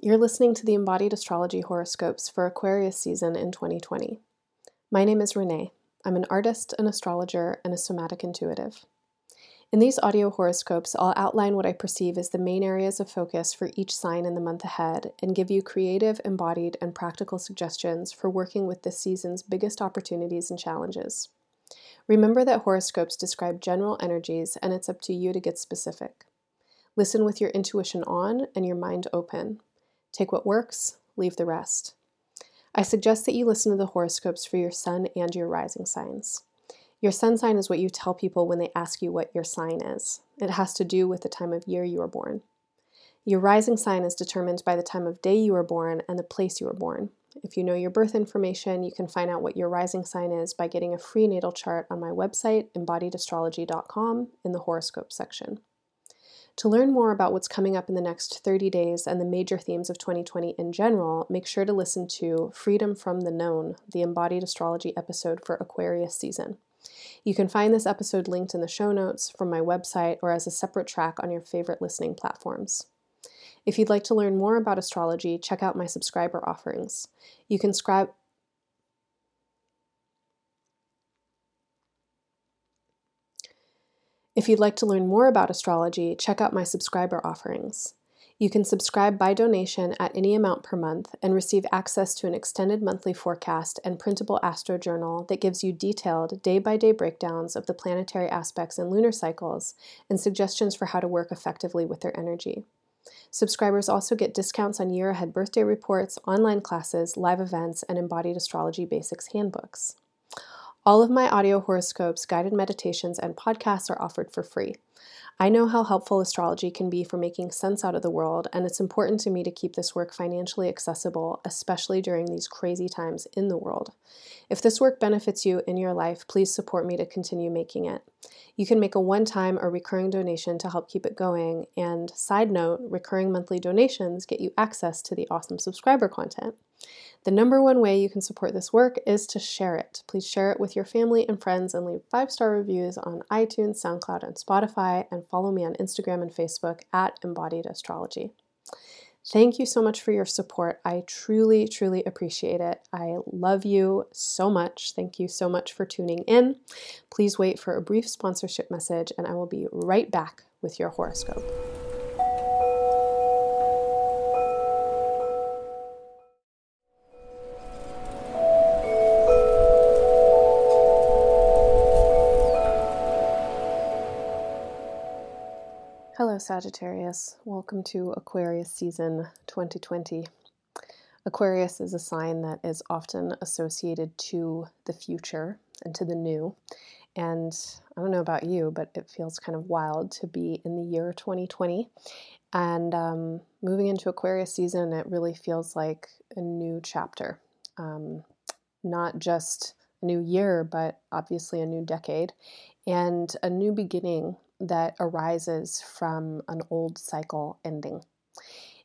You're listening to the Embodied Astrology horoscopes for Aquarius season in 2020. My name is Renee. I'm an artist, an astrologer, and a somatic intuitive. In these audio horoscopes, I'll outline what I perceive as the main areas of focus for each sign in the month ahead and give you creative, embodied, and practical suggestions for working with this season's biggest opportunities and challenges. Remember that horoscopes describe general energies, and it's up to you to get specific. Listen with your intuition on and your mind open. Take what works, leave the rest. I suggest that you listen to the horoscopes for your sun and your rising signs. Your sun sign is what you tell people when they ask you what your sign is. It has to do with the time of year you were born. Your rising sign is determined by the time of day you were born and the place you were born. If you know your birth information, you can find out what your rising sign is by getting a free natal chart on my website, embodiedastrology.com, in the horoscope section. To learn more about what's coming up in the next 30 days and the major themes of 2020 in general, make sure to listen to Freedom from the Known, the embodied astrology episode for Aquarius season. You can find this episode linked in the show notes from my website or as a separate track on your favorite listening platforms. If you'd like to learn more about astrology, check out my subscriber offerings. You can subscribe If you'd like to learn more about astrology, check out my subscriber offerings. You can subscribe by donation at any amount per month and receive access to an extended monthly forecast and printable astro journal that gives you detailed day by day breakdowns of the planetary aspects and lunar cycles and suggestions for how to work effectively with their energy. Subscribers also get discounts on year ahead birthday reports, online classes, live events, and embodied astrology basics handbooks. All of my audio horoscopes, guided meditations, and podcasts are offered for free. I know how helpful astrology can be for making sense out of the world, and it's important to me to keep this work financially accessible, especially during these crazy times in the world. If this work benefits you in your life, please support me to continue making it. You can make a one time or recurring donation to help keep it going, and side note, recurring monthly donations get you access to the awesome subscriber content. The number one way you can support this work is to share it. Please share it with your family and friends and leave five star reviews on iTunes, SoundCloud, and Spotify, and follow me on Instagram and Facebook at Embodied Astrology. Thank you so much for your support. I truly, truly appreciate it. I love you so much. Thank you so much for tuning in. Please wait for a brief sponsorship message, and I will be right back with your horoscope. Sagittarius. Welcome to Aquarius season 2020. Aquarius is a sign that is often associated to the future and to the new. And I don't know about you, but it feels kind of wild to be in the year 2020. And um, moving into Aquarius season, it really feels like a new chapter. Um, not just a new year, but obviously a new decade and a new beginning that arises from an old cycle ending.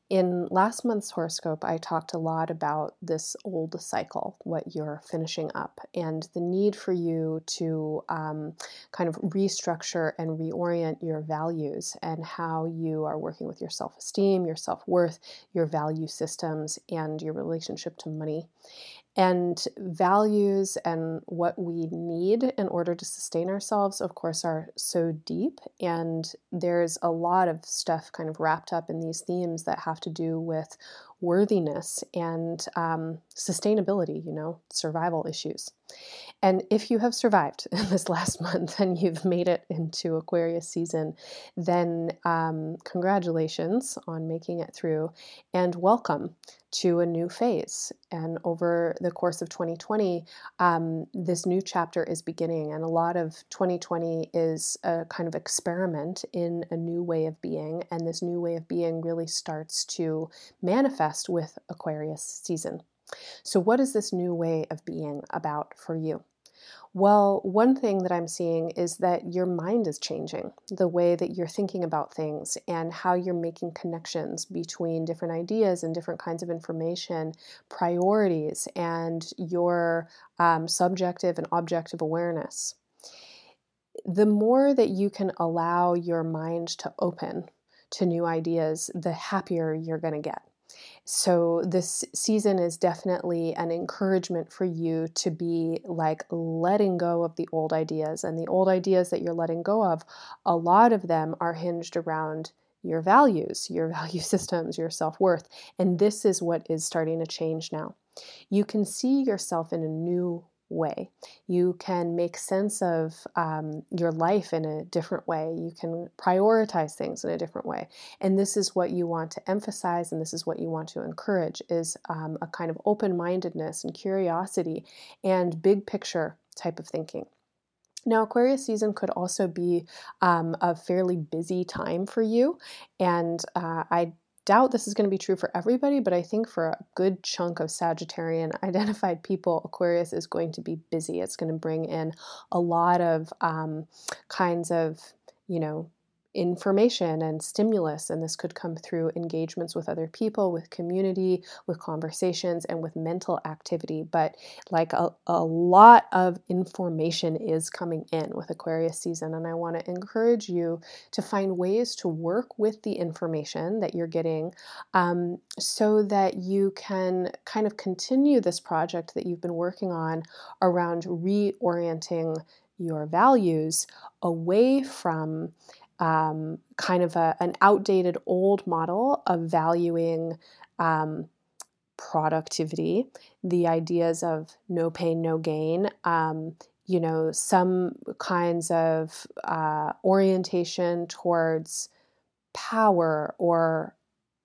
In last month's horoscope, I talked a lot about this old cycle, what you're finishing up, and the need for you to um, kind of restructure and reorient your values and how you are working with your self esteem, your self worth, your value systems, and your relationship to money and values and what we need in order to sustain ourselves, of course, are so deep. And there's a lot of stuff kind of wrapped up in these themes that have to do with worthiness and um, sustainability, you know, survival issues. And if you have survived this last month and you've made it into Aquarius season, then um, congratulations on making it through and welcome to a new phase. And over the course of 2020, um, this new chapter is beginning. And a lot of 2020 is a kind of experiment in a new way of being. And this new way of being really starts to manifest with Aquarius season. So, what is this new way of being about for you? Well, one thing that I'm seeing is that your mind is changing, the way that you're thinking about things and how you're making connections between different ideas and different kinds of information, priorities, and your um, subjective and objective awareness. The more that you can allow your mind to open to new ideas, the happier you're going to get. So, this season is definitely an encouragement for you to be like letting go of the old ideas. And the old ideas that you're letting go of, a lot of them are hinged around your values, your value systems, your self worth. And this is what is starting to change now. You can see yourself in a new way. You can make sense of um, your life in a different way. You can prioritize things in a different way. And this is what you want to emphasize, and this is what you want to encourage: is um, a kind of open-mindedness and curiosity and big picture type of thinking. Now, Aquarius season could also be um, a fairly busy time for you, and uh, I doubt this is going to be true for everybody, but I think for a good chunk of Sagittarian identified people, Aquarius is going to be busy. It's going to bring in a lot of um, kinds of, you know, information and stimulus, and this could come through engagements with other people, with community, with conversations, and with mental activity. But like a, a lot of information is coming in with Aquarius season, and I want to encourage you to find ways to work with the information that you're getting um, so that you can kind of continue this project that you've been working on around reorienting your values away from um, kind of a, an outdated old model of valuing um, productivity, the ideas of no pain, no gain. Um, you know, some kinds of uh, orientation towards power or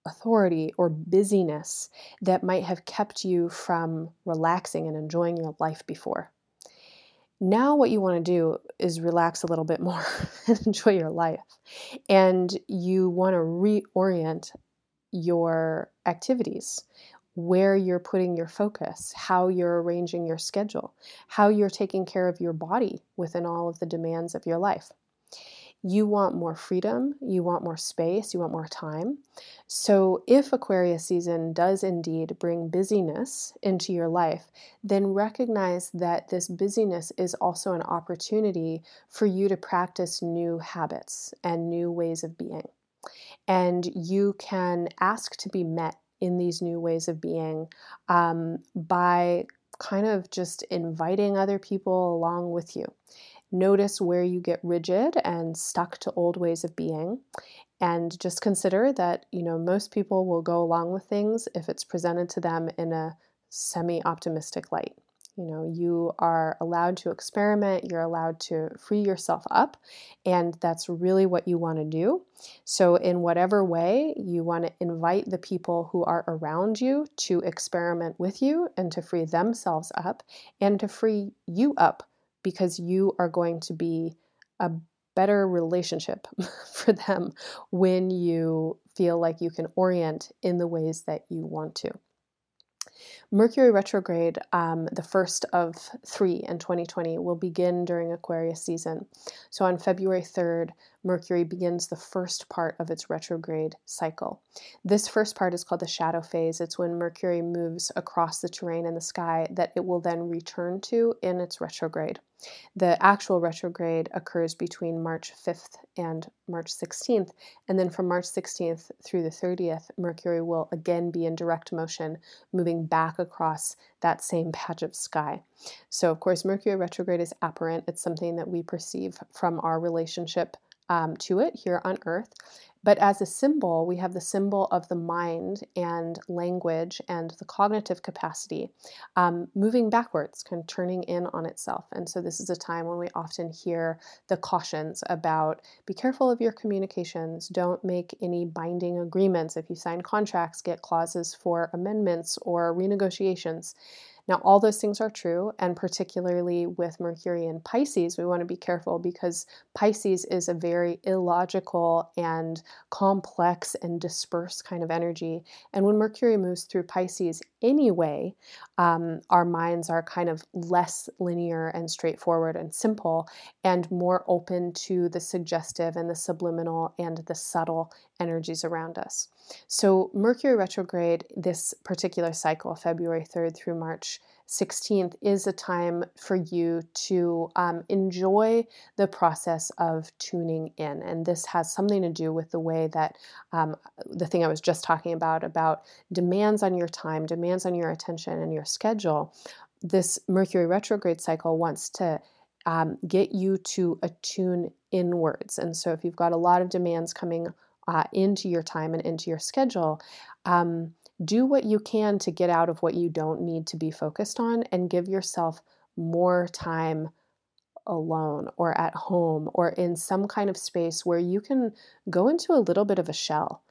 authority or busyness that might have kept you from relaxing and enjoying your life before. Now, what you want to do is relax a little bit more and enjoy your life. And you want to reorient your activities, where you're putting your focus, how you're arranging your schedule, how you're taking care of your body within all of the demands of your life you want more freedom, you want more space, you want more time. So, if Aquarius season does indeed bring busyness into your life, then recognize that this busyness is also an opportunity for you to practice new habits and new ways of being. And you can ask to be met in these new ways of being um, by kind of just inviting other people along with you. Notice where you get rigid and stuck to old ways of being. And just consider that, you know, most people will go along with things if it's presented to them in a semi optimistic light. You know, you are allowed to experiment, you're allowed to free yourself up, and that's really what you want to do. So, in whatever way, you want to invite the people who are around you to experiment with you and to free themselves up and to free you up because you are going to be a better relationship for them when you feel like you can orient in the ways that you want to. Mercury retrograde, um, the first of three in 2020, will begin during Aquarius season. So on February 3rd, Mercury begins the first part of its retrograde cycle. This first part is called the shadow phase. It's when Mercury moves across the terrain in the sky that it will then return to in its retrograde. The actual retrograde occurs between March 5th and March 16th, and then from March 16th through the 30th, Mercury will again be in direct motion, moving back across that same patch of sky. So, of course, Mercury retrograde is apparent. It's something that we perceive from our relationship um, to it here on Earth. But as a symbol, we have the symbol of the mind and language and the cognitive capacity um, moving backwards, kind of turning in on itself. And so, this is a time when we often hear the cautions about be careful of your communications, don't make any binding agreements. If you sign contracts, get clauses for amendments or renegotiations. Now, all those things are true, and particularly with Mercury in Pisces, we want to be careful because Pisces is a very illogical and complex and dispersed kind of energy. And when Mercury moves through Pisces anyway, um, our minds are kind of less linear and straightforward and simple and more open to the suggestive and the subliminal and the subtle energies around us. So, Mercury retrograde, this particular cycle, February 3rd through March March 16th is a time for you to um, enjoy the process of tuning in. And this has something to do with the way that um, the thing I was just talking about, about demands on your time, demands on your attention and your schedule. This Mercury retrograde cycle wants to um, get you to attune inwards. And so if you've got a lot of demands coming uh, into your time and into your schedule, um, do what you can to get out of what you don't need to be focused on and give yourself more time alone or at home or in some kind of space where you can go into a little bit of a shell.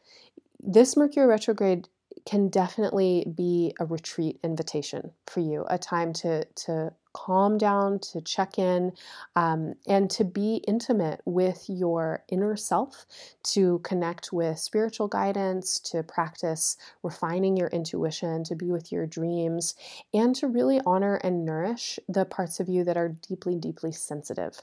This Mercury retrograde can definitely be a retreat invitation for you, a time to to calm down, to check in, um, and to be intimate with your inner self, to connect with spiritual guidance, to practice refining your intuition, to be with your dreams, and to really honor and nourish the parts of you that are deeply, deeply sensitive.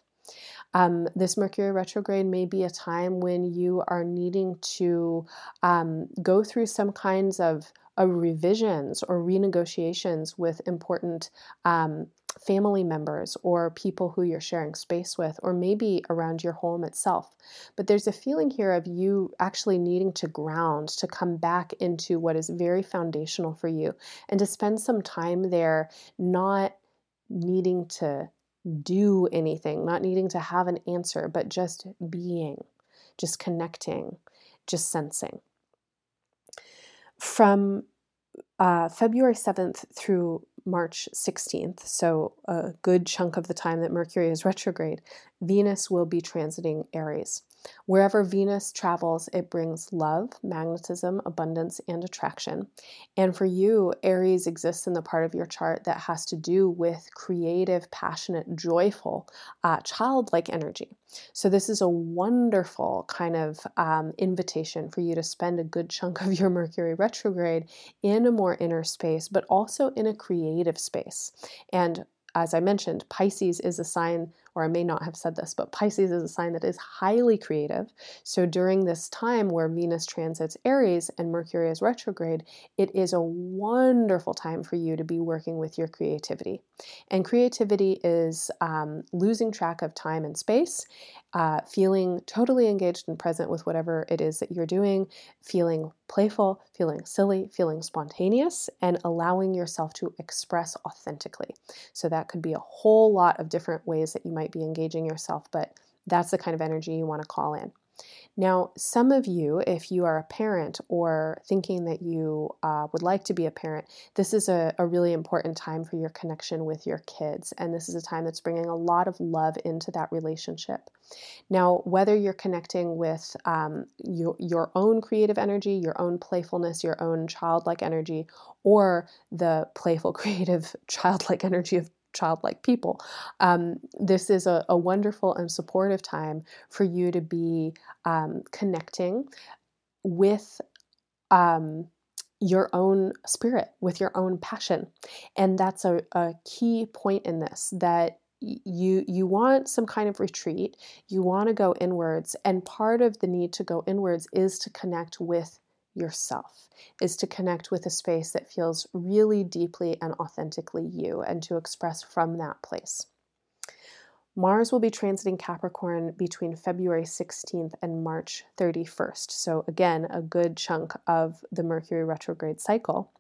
Um, this Mercury retrograde may be a time when you are needing to um, go through some kinds of, of revisions or renegotiations with important um, family members or people who you're sharing space with, or maybe around your home itself. But there's a feeling here of you actually needing to ground, to come back into what is very foundational for you, and to spend some time there not needing to do anything, not needing to have an answer, but just being, just connecting, just sensing. From uh, February 7th through March 16th, so a good chunk of the time that Mercury is retrograde, Venus will be transiting Aries. Wherever Venus travels, it brings love, magnetism, abundance, and attraction. And for you, Aries exists in the part of your chart that has to do with creative, passionate, joyful, uh, childlike energy. So, this is a wonderful kind of um, invitation for you to spend a good chunk of your Mercury retrograde in a more inner space, but also in a creative space. And as I mentioned, Pisces is a sign or I may not have said this, but Pisces is a sign that is highly creative. So during this time where Venus transits Aries and Mercury is retrograde, it is a wonderful time for you to be working with your creativity. And creativity is um, losing track of time and space, uh, feeling totally engaged and present with whatever it is that you're doing, feeling playful, feeling silly, feeling spontaneous, and allowing yourself to express authentically. So that could be a whole lot of different ways that you might be engaging yourself, but that's the kind of energy you want to call in. Now, some of you, if you are a parent or thinking that you uh, would like to be a parent, this is a, a, really important time for your connection with your kids. And this is a time that's bringing a lot of love into that relationship. Now, whether you're connecting with um, your, your own creative energy, your own playfulness, your own childlike energy, or the playful, creative, childlike energy of childlike people. Um, this is a, a, wonderful and supportive time for you to be um, connecting with. Um, your own spirit with your own passion and that's a, a key point in this that you you want some kind of retreat you want to go inwards and part of the need to go inwards is to connect with yourself, is to connect with a space that feels really deeply and authentically you and to express from that place. Mars will be transiting Capricorn between February 16th and March 31st. So, again, a good chunk of the Mercury retrograde cycle.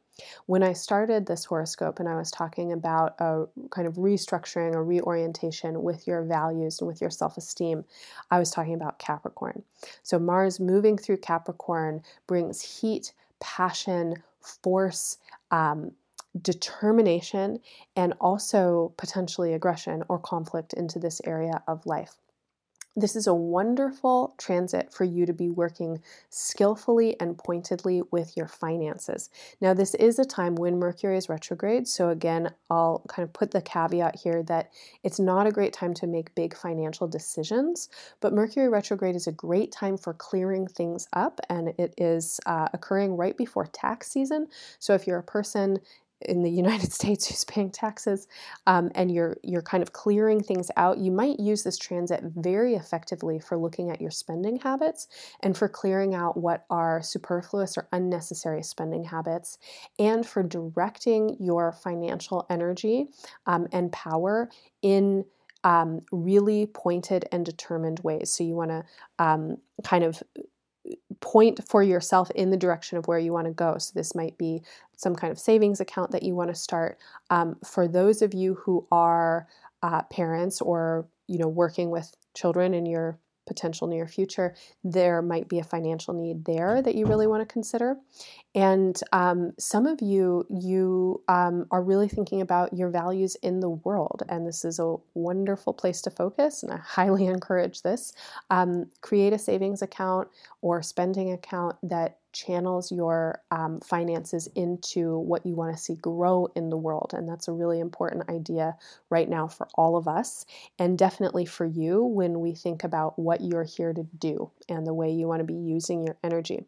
When I started this horoscope and I was talking about a kind of restructuring or reorientation with your values and with your self esteem, I was talking about Capricorn. So, Mars moving through Capricorn brings heat, passion, force, um, determination, and also potentially aggression or conflict into this area of life. This is a wonderful transit for you to be working skillfully and pointedly with your finances. Now, this is a time when Mercury is retrograde, so again, I'll kind of put the caveat here that it's not a great time to make big financial decisions, but Mercury retrograde is a great time for clearing things up, and it is uh, occurring right before tax season. So, if you're a person in the United States who's paying taxes, um, and you're you're kind of clearing things out, you might use this transit very effectively for looking at your spending habits and for clearing out what are superfluous or unnecessary spending habits, and for directing your financial energy um, and power in um, really pointed and determined ways. So you want to um, kind of point for yourself in the direction of where you want to go. So, this might be some kind of savings account that you want to start. Um, for those of you who are uh, parents or you know working with children in your potential near future, there might be a financial need there that you really want to consider. And um, some of you, you um, are really thinking about your values in the world, and this is a wonderful place to focus. And I highly encourage this. Um, create a savings account or spending account that channels your um, finances into what you want to see grow in the world. And that's a really important idea right now for all of us, and definitely for you when we think about what you're here to do and the way you want to be using your energy.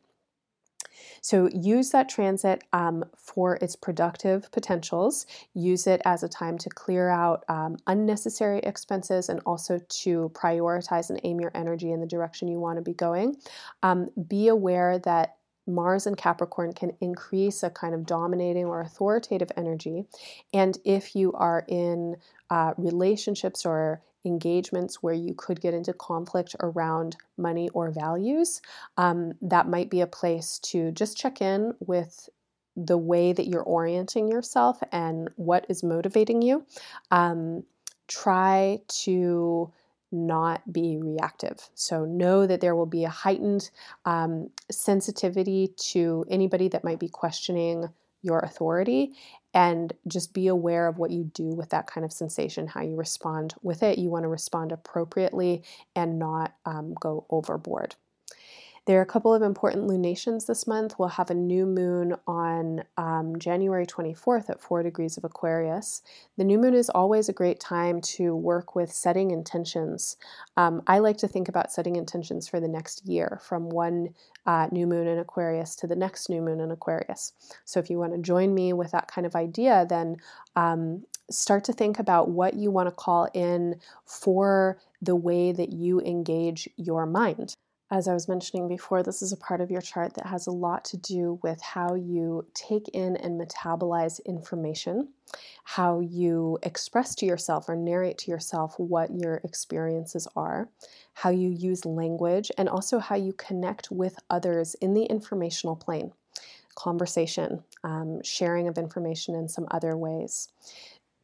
So use that transit um, for its productive potentials. Use it as a time to clear out um, unnecessary expenses and also to prioritize and aim your energy in the direction you want to be going. Um, be aware that Mars and Capricorn can increase a kind of dominating or authoritative energy. And if you are in uh, relationships or engagements where you could get into conflict around money or values, um, that might be a place to just check in with the way that you're orienting yourself and what is motivating you. Um, try to not be reactive. So know that there will be a heightened um, sensitivity to anybody that might be questioning your authority and just be aware of what you do with that kind of sensation, how you respond with it. You want to respond appropriately and not um, go overboard. There are a couple of important lunations this month. We'll have a new moon on um, January 24th at 4 degrees of Aquarius. The new moon is always a great time to work with setting intentions. Um, I like to think about setting intentions for the next year from one uh, new moon in Aquarius to the next new moon in Aquarius. So if you want to join me with that kind of idea, then um, start to think about what you want to call in for the way that you engage your mind. As I was mentioning before, this is a part of your chart that has a lot to do with how you take in and metabolize information, how you express to yourself or narrate to yourself what your experiences are, how you use language, and also how you connect with others in the informational plane. Conversation, um, sharing of information in some other ways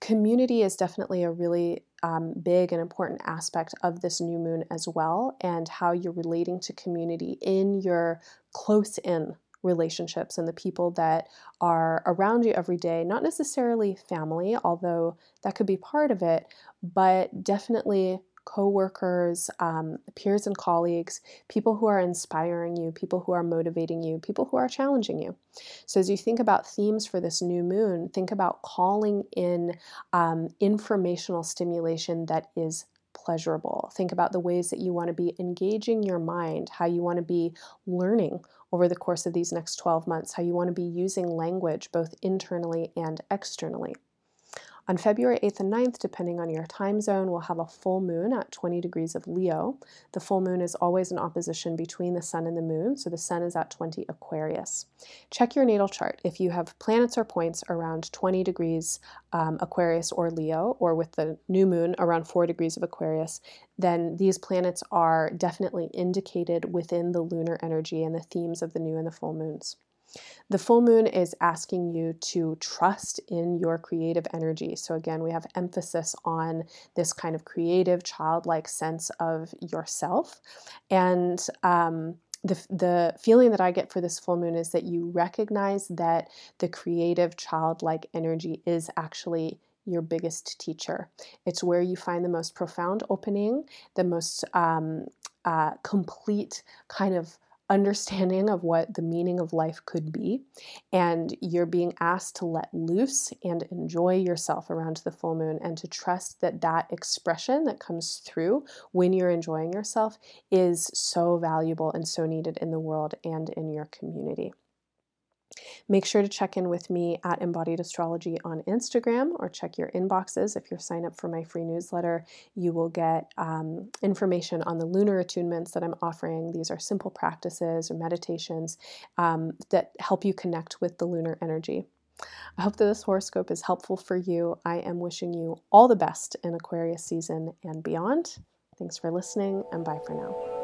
community is definitely a really um, big and important aspect of this new moon as well, and how you're relating to community in your close in relationships and the people that are around you every day, not necessarily family, although that could be part of it, but definitely coworkers, um, peers and colleagues, people who are inspiring you, people who are motivating you, people who are challenging you. So, as you think about themes for this new moon, think about calling in um, informational stimulation that is pleasurable. Think about the ways that you want to be engaging your mind, how you want to be learning over the course of these next 12 months, how you want to be using language both internally and externally. On February 8th and 9th, depending on your time zone, we'll have a full moon at 20 degrees of Leo. The full moon is always an opposition between the sun and the moon, so the sun is at 20 Aquarius. Check your natal chart. If you have planets or points around 20 degrees um, Aquarius or Leo, or with the new moon around 4 degrees of Aquarius, then these planets are definitely indicated within the lunar energy and the themes of the new and the full moons. The full moon is asking you to trust in your creative energy. So, again, we have emphasis on this kind of creative, childlike sense of yourself. And um, the, the feeling that I get for this full moon is that you recognize that the creative, childlike energy is actually your biggest teacher. It's where you find the most profound opening, the most um, uh, complete kind of understanding of what the meaning of life could be, and you're being asked to let loose and enjoy yourself around the full moon and to trust that that expression that comes through when you're enjoying yourself is so valuable and so needed in the world and in your community. Make sure to check in with me at Embodied Astrology on Instagram or check your inboxes. If you're signed up for my free newsletter, you will get um, information on the lunar attunements that I'm offering. These are simple practices or meditations um, that help you connect with the lunar energy. I hope that this horoscope is helpful for you. I am wishing you all the best in Aquarius season and beyond. Thanks for listening, and bye for now.